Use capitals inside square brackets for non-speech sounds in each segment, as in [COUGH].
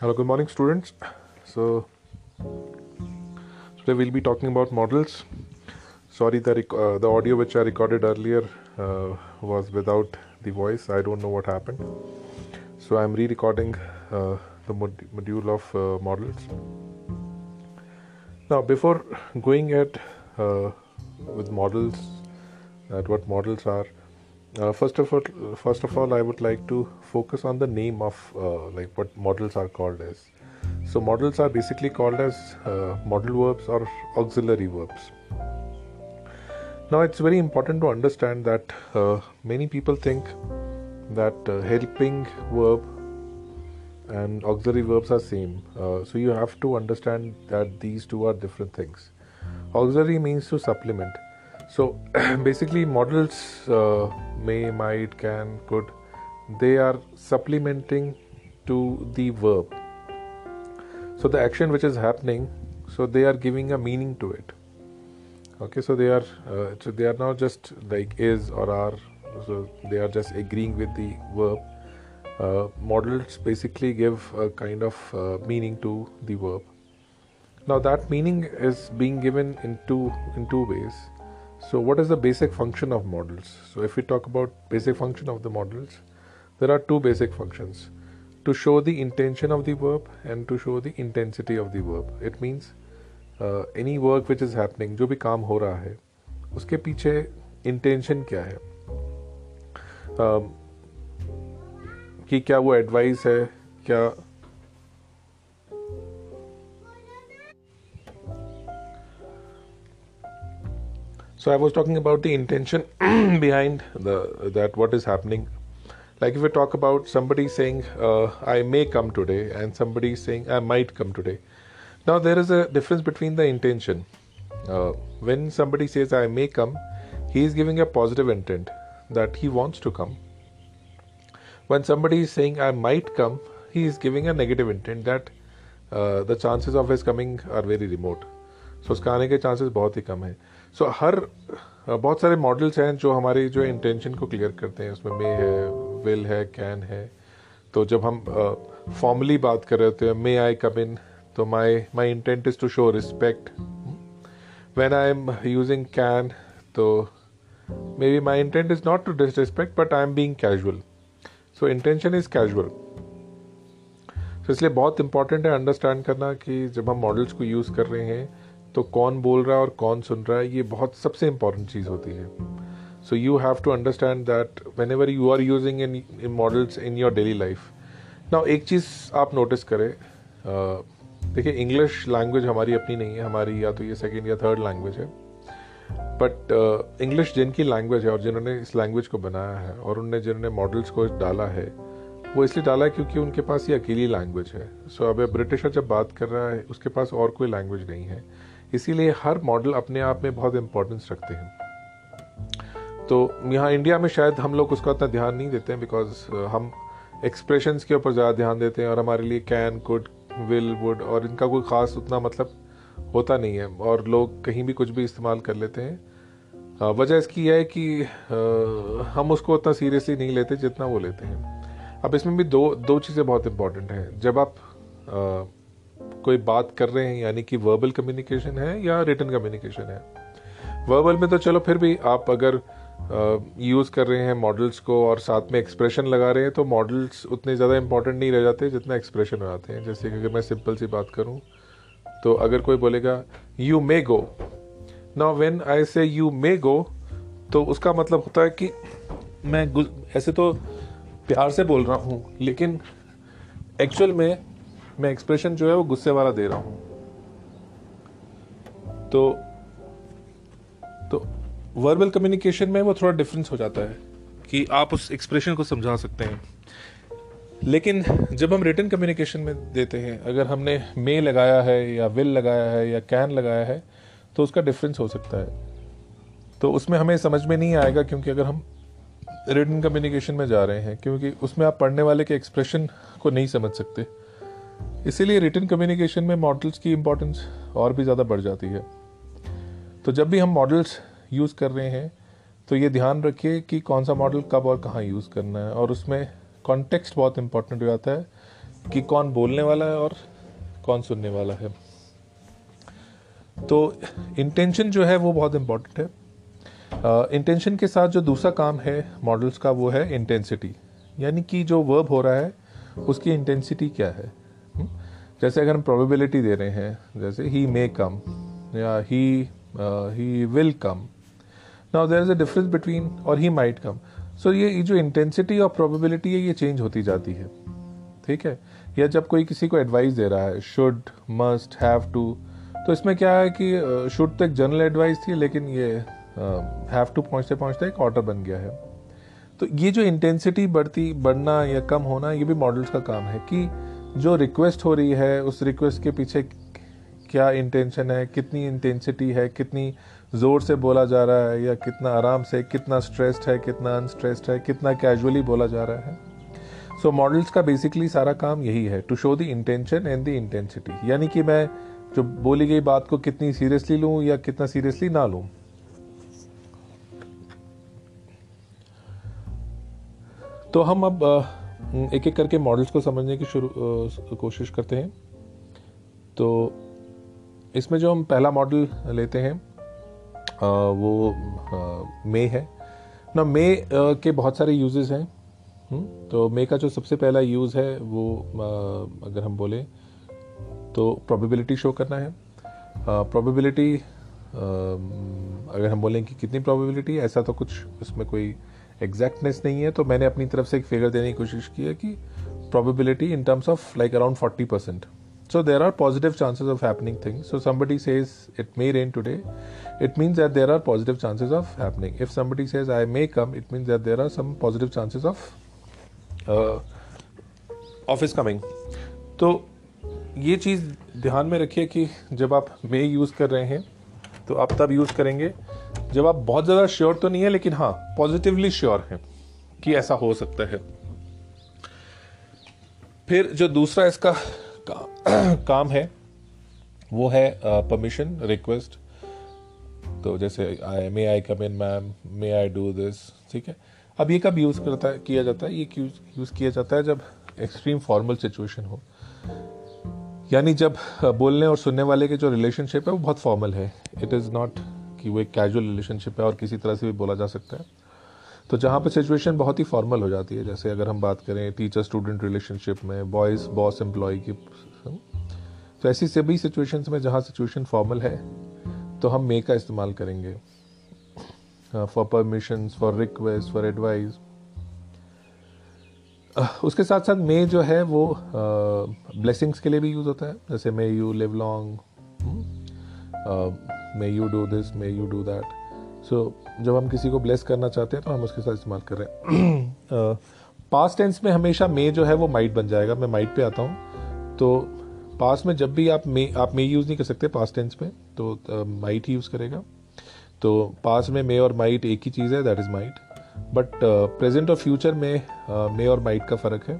Hello, good morning, students. So, today we'll be talking about models. Sorry, the rec- uh, the audio which I recorded earlier uh, was without the voice. I don't know what happened. So, I'm re-recording uh, the mod- module of uh, models. Now, before going at uh, with models, at what models are, uh, first of all, first of all, I would like to focus on the name of uh, like what models are called as. So models are basically called as uh, modal verbs or auxiliary verbs. Now it's very important to understand that uh, many people think that uh, helping verb and auxiliary verbs are same. Uh, so you have to understand that these two are different things. Auxiliary means to supplement. So [CLEARS THROAT] basically, models uh, may, might, can, could, they are supplementing to the verb. So the action which is happening, so they are giving a meaning to it. Okay, so they are uh, so they are not just like is or are. So they are just agreeing with the verb. Uh, models basically give a kind of uh, meaning to the verb. Now that meaning is being given in two in two ways. So, what is the basic function of models? So, if we talk about basic function of the models, there are two basic functions to show the intention of the verb and to show the intensity of the verb. It means uh, any work which is happening, जो भी काम हो रहा है उसके पीछे intention क्या है uh, कि क्या वो एडवाइस है क्या So I was talking about the intention [CLEARS THROAT] behind the that what is happening. Like if we talk about somebody saying uh, I may come today and somebody saying I might come today. Now there is a difference between the intention. Uh, when somebody says I may come, he is giving a positive intent that he wants to come. When somebody is saying I might come, he is giving a negative intent that uh, the chances of his coming are very remote. So उसका आने के chances बहुत ही कम है so so, हर बहुत सारे models हैं जो हमारी जो इंटेंशन को क्लियर करते हैं। उसमें मे है विल है कैन है। तो जब हम फॉर्मली uh, बात कर रहे होते हैं मे आई कम इन तो my my intent is to show respect when I am using can तो may be my intent is not to disrespect but I am being casual so intention is casual तो इसलिए बहुत important है understand करना कि जब हम models को यूज़ कर रहे हैं तो कौन बोल रहा है और कौन सुन रहा है ये बहुत सबसे इंपॉर्टेंट चीज़ होती है। So you have to understand that whenever you are using in modals in your daily life ना एक चीज़ आप नोटिस करें देखिए इंग्लिश लैंग्वेज हमारी अपनी नहीं है हमारी या तो ये सेकेंड या थर्ड लैंग्वेज है। बट इंग्लिश जिनकी लैंग्वेज है और जिन्होंने इस लैंग्वेज को बनाया है और उनने जिन्होंने मॉडल्स को डाला है वो इसलिए डाला है क्योंकि उनके पास ये अकेली लैंग्वेज है। सो so, अब ब्रिटिशर जब बात कर रहा है उसके पास और कोई लैंग्वेज नहीं है। इसीलिए हर मॉडल अपने आप में बहुत इंपॉर्टेंस रखते हैं। तो यहाँ इंडिया में शायद हम लोग उसका उतना ध्यान नहीं देते हैं बिकॉज़ हम एक्सप्रेशंस के ऊपर ज़्यादा ध्यान देते हैं और हमारे लिए कैन कुड विल वुड और इनका कोई ख़ास उतना मतलब होता नहीं है और लोग कहीं भी कुछ भी इस्तेमाल कर लेते हैं। वजह इसकी यह है कि हम उसको उतना सीरियसली नहीं लेते जितना वो लेते हैं। अब इसमें भी दो दो चीज़ें बहुत इंपॉर्टेंट हैं। जब आप कोई बात कर रहे हैं, यानी कि वर्बल कम्युनिकेशन है या रिटर्न कम्युनिकेशन है? वर्बल में तो चलो फिर भी आप अगर यूज़ कर रहे हैं मॉडल्स को और साथ में एक्सप्रेशन लगा रहे हैं तो मॉडल्स उतने ज़्यादा इंपॉर्टेंट नहीं रह जाते जितना एक्सप्रेशन हो जाते हैं। जैसे कि अगर मैं सिंपल सी बात करूँ तो अगर कोई बोलेगा यू मे गो ना वेन आई से यू मे गो तो उसका मतलब होता है कि मैं ऐसे तो प्यार से बोल रहा हूँ, लेकिन एक्चुअल में मैं एक्सप्रेशन जो है वो गुस्से वाला दे रहा हूँ। तो तो वर्बल कम्युनिकेशन में वो थोड़ा डिफरेंस हो जाता है कि आप उस एक्सप्रेशन को समझा सकते हैं। लेकिन जब हम रिटर्न कम्युनिकेशन में देते हैं, अगर हमने मे लगाया है या विल लगाया है या कैन लगाया है तो उसका डिफरेंस हो सकता है। तो उसमें हमें समझ में नहीं आएगा क्योंकि अगर हम रिटर्न कम्युनिकेशन में जा रहे हैं, क्योंकि उसमें आप पढ़ने वाले के एक्सप्रेशन को नहीं समझ सकते। इसीलिए रिटर्न कम्युनिकेशन में मॉडल्स की इम्पोर्टेंस और भी ज़्यादा बढ़ जाती है। तो जब भी हम मॉडल्स यूज़ कर रहे हैं तो ये ध्यान रखिए कि कौन सा मॉडल कब और कहाँ यूज़ करना है। और उसमें कॉन्टेक्स्ट बहुत इम्पोर्टेंट हो जाता है कि कौन बोलने वाला है और कौन सुनने वाला है। तो इंटेंशन जो है वो बहुत इंपॉर्टेंट है। इंटेंशन uh, के साथ जो दूसरा काम है मॉडल्स का वो है इंटेंसिटी यानी कि जो वर्ब हो रहा है उसकी इंटेंसिटी क्या है? जैसे अगर हम प्रोबेबिलिटी दे रहे हैं जैसे ही मे कम या he he will come now there is a difference between और ही माइट कम सो ये जो इंटेंसिटी और प्रोबेबिलिटी है ये चेंज होती जाती है। ठीक है? या जब कोई किसी को एडवाइस दे रहा है शुड मस्ट हैव टू तो इसमें क्या है कि शुड uh, तो एक जनरल एडवाइस थी लेकिन ये हैव uh, टू पहुँचते पहुँचते एक ऑर्डर बन गया है। तो ये जो इंटेंसिटी बढ़ती बढ़ना या कम होना ये भी मॉडल्स का काम है कि जो रिक्वेस्ट हो रही है उस रिक्वेस्ट के पीछे क्या इंटेंशन है कितनी इंटेंसिटी है कितनी ज़ोर से बोला जा रहा है या कितना आराम से कितना स्ट्रेस्ड है कितना अनस्ट्रेस्ड है कितना कैजुअली बोला जा रहा है। सो so, मॉडल्स का बेसिकली सारा काम यही है to show the intention and the intensity यानी कि मैं जो बोली गई बात को कितनी सीरियसली लूँ या कितना सीरियसली ना लूँ। तो हम अब एक एक करके मॉडल्स को समझने की शुरू कोशिश करते हैं। तो इसमें जो हम पहला मॉडल लेते हैं वो मे है। ना मे के बहुत सारे यूजेस हैं। हम्म, तो मे का जो सबसे पहला यूज़ है वो अगर हम बोले तो प्रोबेबिलिटी शो करना है। प्रोबेबिलिटी अगर हम बोलें कि कितनी प्रोबेबिलिटी ऐसा तो कुछ इसमें कोई एग्जैक्टनेस नहीं है तो मैंने अपनी तरफ़ से एक फिगर देने की कोशिश की है कि probability in terms of like around forty percent so there are positive chances of happening things so somebody says it may rain today it means that there are positive chances of happening if somebody says I may come it means that there are some positive chances of office coming तो ये चीज़ ध्यान में रखिए कि जब आप मे use कर रहे हैं तो आप तब यूज़ करेंगे जब आप बहुत ज़्यादा श्योर तो नहीं है, लेकिन हाँ पॉजिटिवली श्योर हैं कि ऐसा हो सकता है। फिर जो दूसरा इसका [CLEARS THROAT] काम है, वो है परमिशन रिक्वेस्ट तो जैसे I may I come in ma'am may I do this ठीक है? अब ये कब यूज़ करता है, किया जाता है? ये यूज़ किया जाता है जब एक्सट्रीम फॉर्मल सिचुएशन हो। यानी जब बोलने और सुनने वाले के जो रिलेशनशिप है, वो बहुत फॉर्मल है। इट इज़ नॉट कि वो एक कैजुअल रिलेशनशिप है और किसी तरह से भी बोला जा सकता है। तो जहाँ पे सिचुएशन बहुत ही फॉर्मल हो जाती है जैसे अगर हम बात करें टीचर स्टूडेंट रिलेशनशिप में बॉयज़ बॉस एम्प्लॉय की तो ऐसी सभी सिचुएशंस में जहाँ सिचुएशन फॉर्मल है तो हम मे का इस्तेमाल करेंगे। For permission for request for advice उसके साथ साथ मे जो है वो ब्लेसिंग्स uh, के लिए भी यूज़ होता है। जैसे may you live long may you do this may you do that so जब हम किसी को ब्लेस करना चाहते हैं तो हम उसके साथ इस्तेमाल कर रहे हैं। पास्ट [CLEARS THROAT] uh, टेंस में हमेशा मे जो है वो माइट बन जाएगा। मैं माइट पे आता हूँ। तो पास्ट में जब भी आप मे आप मे यूज़ नहीं कर सकते पास्ट टेंस में तो माइट ही यूज़ करेगा। तो पास्ट में मे और माइट एक ही चीज़ है that is might but present और फ्यूचर में मे और माइट का फ़र्क है।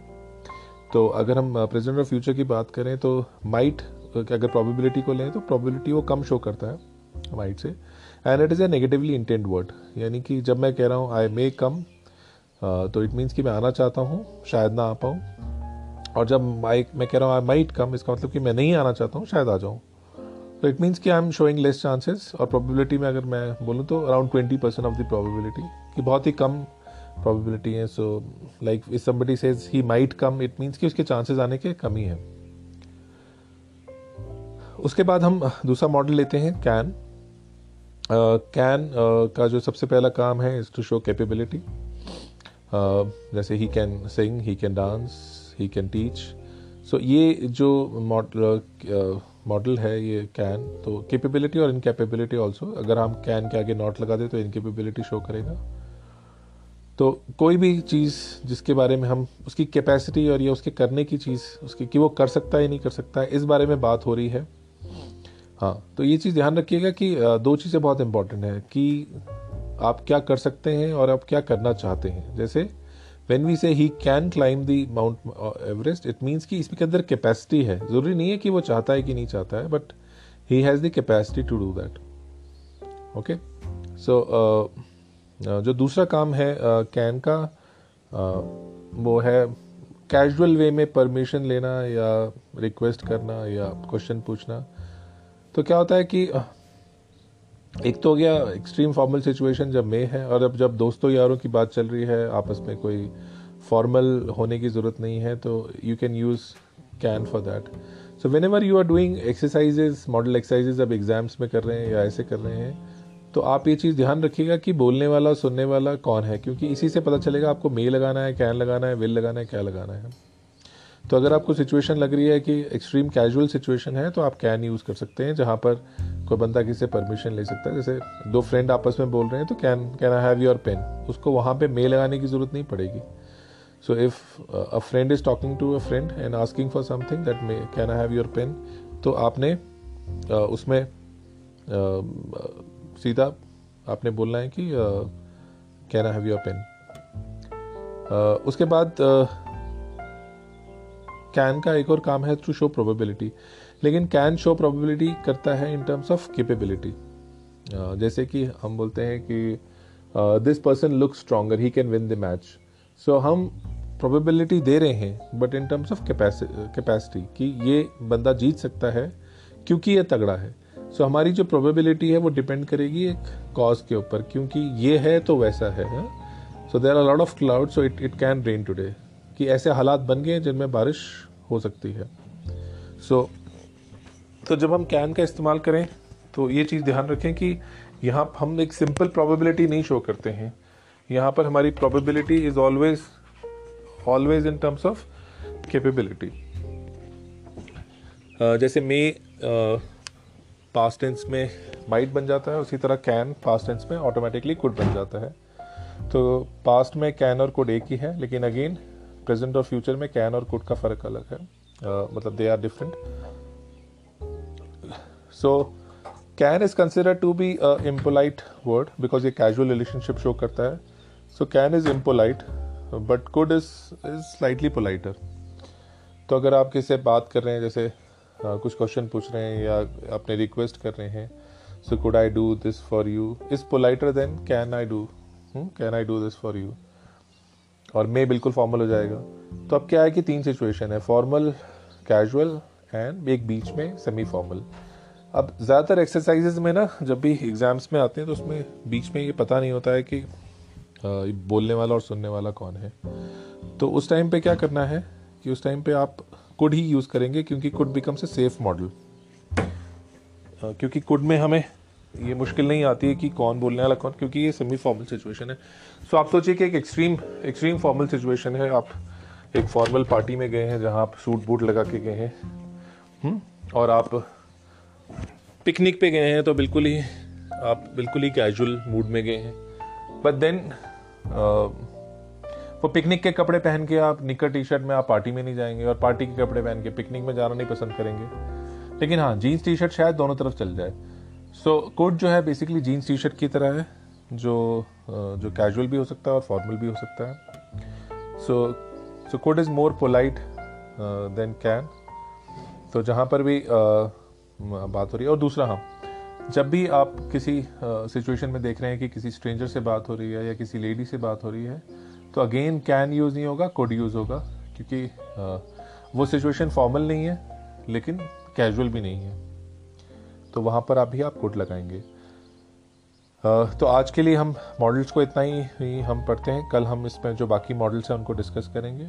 तो अगर हम प्रेजेंट और फ्यूचर की बात करें तो माइट अगर प्रोबेबिलिटी को लें तो प्रोबेबिलिटी वो कम शो करता है माइट से। And it is a negatively intent word यानी कि जब मैं कह रहा हूँ आई मे कम तो इट मीन्स कि मैं आना चाहता हूँ, शायद ना आ पाऊँ। और जब माइक मैं कह रहा हूँ आई माइट कम इसका मतलब कि मैं नहीं आना चाहता हूँ, शायद आ जाऊँ। तो इट मीन्स कि I am showing less chances और प्रोबेबिलिटी में अगर मैं बोलूँ तो around twenty percent of the probability कि बहुत ही कम प्रोबेबिलिटी है। So like if somebody says he might come it means कि उसके चांसेस आने के कम ही है। उसके बाद हम दूसरा मॉडल लेते हैं कैन कैन का जो सबसे पहला काम है इज़ टू शो कैपेबिलिटी जैसे he can sing he can dance he can teach so ये जो मॉडल मॉडल है, ये कैन तो कैपेबिलिटी और इनकेपेबिलिटी ऑल्सो अगर हम कैन के आगे नॉट लगा दें तो इनकेपेबिलिटी शो करेगा. तो कोई भी चीज़ जिसके बारे में हम, उसकी कैपेसिटी और या उसके करने की चीज़, उसकी, कि वो कर सकता है नहीं कर सकता है, इस बारे में बात हो रही है. हाँ। तो ये चीज़ ध्यान रखिएगा कि दो चीज़ें बहुत इंपॉर्टेंट है कि आप क्या कर सकते हैं और आप क्या करना चाहते हैं। जैसे when we say he can climb the mount Everest it means कि इसके अंदर कैपेसिटी है। ज़रूरी नहीं है कि वो चाहता है कि नहीं चाहता है but he has the capacity to do that okay so जो दूसरा काम है कैन uh, का uh, वो है कैजुअल वे में परमिशन लेना या रिक्वेस्ट करना या क्वेश्चन पूछना। तो क्या होता है कि एक तो हो गया एक्सट्रीम फॉर्मल सिचुएशन जब मैं है और अब जब दोस्तों यारों की बात चल रही है, आपस में कोई फॉर्मल होने की ज़रूरत नहीं है तो you can use can for that so whenever you are doing exercises modal exercises अब एग्ज़ाम्स में कर रहे हैं या ऐसे कर रहे हैं तो आप ये चीज़ ध्यान रखिएगा कि बोलने वाला, सुनने वाला कौन है? क्योंकि इसी से पता चलेगा आपको मे लगाना है कैन लगाना है विल लगाना है, क्या लगाना है। तो अगर आपको सिचुएशन लग रही है कि एक्सट्रीम कैजुअल सिचुएशन है तो आप कैन यूज़ कर सकते हैं जहाँ पर कोई बंदा किसी से परमिशन ले सकता है। जैसे दो फ्रेंड आपस में बोल रहे हैं तो can can I have your pen उसको वहाँ पे मे लगाने की ज़रूरत नहीं पड़ेगी। So if a friend is talking to a friend and asking for something that may can I have your pen तो आपने uh, उसमें uh, सीधा आपने बोलना है कि can I have your pen उसके बाद कैन का एक और काम है टू शो प्रोबेबिलिटी लेकिन कैन शो प्रोबेबिलिटी करता है इन टर्म्स ऑफ़ केपेबिलिटी जैसे कि हम बोलते हैं कि this person look stronger he can win the match so हम प्रोबेबिलिटी दे रहे हैं but in terms of capacity कि ये बंदा जीत सकता है क्योंकि ये तगड़ा है. सो so, हमारी जो प्रोबेबिलिटी है वो डिपेंड करेगी एक कॉज के ऊपर क्योंकि ये है तो वैसा है so there are lot of cloud so it it can rain today कि ऐसे हालात बन गए जिनमें बारिश हो सकती है। सो so, तो जब हम कैन का इस्तेमाल करें तो ये चीज़ ध्यान रखें कि यहाँ हम एक सिंपल प्रोबेबिलिटी नहीं शो करते हैं। यहाँ पर हमारी probability is always always in terms of capability जैसे मे पास्ट टेंस में माइट बन जाता है उसी तरह कैन पास्ट टेंस में ऑटोमेटिकली कुड बन जाता है। तो पास्ट में कैन और कुड एक ही है लेकिन अगेन प्रेजेंट और फ्यूचर में कैन और कुड का फ़र्क अलग है। uh, मतलब they are different so can is consider to be impolite word because ये कैजुअल रिलेशनशिप शो करता है। So can is impolite but could is is slightly politer तो अगर आप किसी से बात कर रहे हैं जैसे uh, कुछ क्वेश्चन पूछ रहे हैं या अपने रिक्वेस्ट कर रहे हैं so could I do this for you is politer than can I do can I do this for you और मे बिल्कुल फॉर्मल हो जाएगा। तो अब क्या है कि तीन सिचुएशन है फॉर्मल कैजुअल एंड एक बीच में सेमी फॉर्मल अब ज़्यादातर एक्सरसाइजेज में ना, जब भी एग्ज़ाम्स में आते हैं तो उसमें बीच में ये पता नहीं होता है कि बोलने वाला और सुनने वाला कौन है। तो उस टाइम पे क्या करना है कि उस टाइम पे आप कुड ही यूज़ करेंगे, क्योंकि could becomes a safe modal क्योंकि कुड में हमें ये मुश्किल नहीं आती है कि कौन बोलने वाला, कौन, क्योंकि ये सेमी फॉर्मल सिचुएशन है। सो आप सोचिए कि एक एक्सट्रीम एक्सट्रीम फॉर्मल सिचुएशन है। आप एक फॉर्मल पार्टी में गए हैं जहाँ आप सूट बूट लगा के गए हैं। हम्म? और आप पिकनिक पे गए हैं तो बिल्कुल ही, आप बिल्कुल ही कैजुअल मूड में गए हैं। बट देन वो पिकनिक के कपड़े पहन के आप निकर टी शर्ट में आप पार्टी में नहीं जाएँगे और पार्टी के कपड़े पहन के पिकनिक में जाना नहीं पसंद करेंगे। लेकिन हाँ जीन्स टी शर्ट शायद दोनों तरफ़ चल जाए। सो so, कोट जो है बेसिकली जीन्स टी शर्ट की तरह है जो जो कैजुअल भी हो सकता है और फॉर्मल भी हो सकता है। So so could is more polite than can तो जहाँ पर भी uh, बात हो रही है। और दूसरा हाँ जब भी आप किसी सिचुएशन uh, में देख रहे हैं कि किसी स्ट्रेंजर से बात हो रही है या किसी लेडी से बात हो रही है तो अगेन कैन यूज़ नहीं होगा कोड यूज़ होगा क्योंकि uh, वो सिचुएशन फॉर्मल नहीं है लेकिन कैजुअल भी नहीं है। तो वहाँ पर आप भी आप कोड लगाएँगे। तो आज के लिए हम मॉडल्स को इतना ही, हम पढ़ते हैं। कल हम इसमें जो बाकी मॉडल्स हैं उनको डिस्कस करेंगे।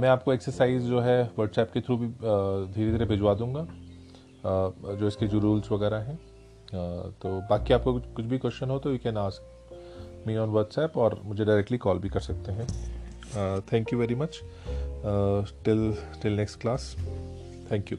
मैं आपको एक्सरसाइज जो है व्हाट्सएप के थ्रू भी धीरे धीरे भिजवा दूँगा। जो इसके जो रूल्स वगैरह हैं। तो बाकी आपको कुछ भी क्वेश्चन हो तो you can ask me on WhatsApp और मुझे डायरेक्टली कॉल भी कर सकते हैं। Thank you very much till till next class thank you